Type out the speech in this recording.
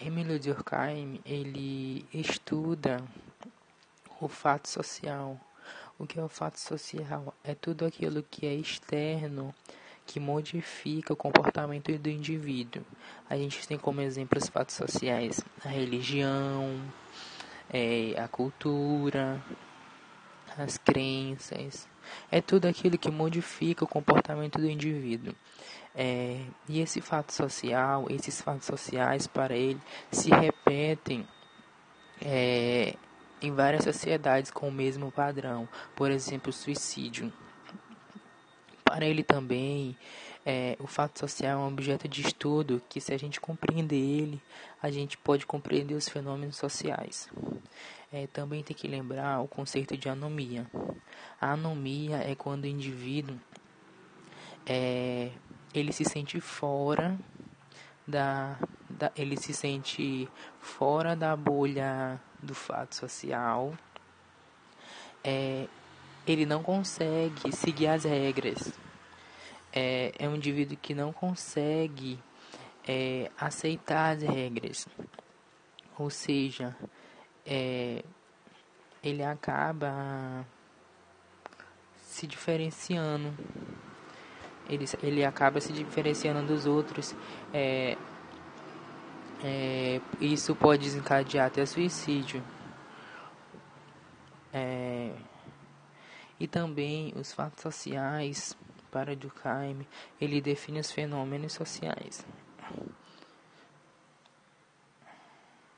Emílio Durkheim, ele estuda o fato social. O que é o fato social? É tudo aquilo que é externo que modifica o comportamento do indivíduo. A gente tem como exemplo os fatos sociais a religião, é, a cultura, as crenças. É tudo aquilo que modifica o comportamento do indivíduo. É, e esse fato social, esses fatos sociais para ele se repetem é, em várias sociedades com o mesmo padrão. Por exemplo, o suicídio. Para ele também, é, o fato social é um objeto de estudo que, se a gente compreender ele, a gente pode compreender os fenômenos sociais. É, também tem que lembrar o conceito de anomia. A anomia é quando o indivíduo é, ele se sente fora da, da ele se sente fora da bolha do fato social. É, ele não consegue seguir as regras. É, é um indivíduo que não consegue é, aceitar as regras. Ou seja, é, ele acaba se diferenciando. Ele, ele acaba se diferenciando dos outros. É, é, isso pode desencadear até suicídio. É, e também os fatos sociais, para Durkheim, ele define os fenômenos sociais.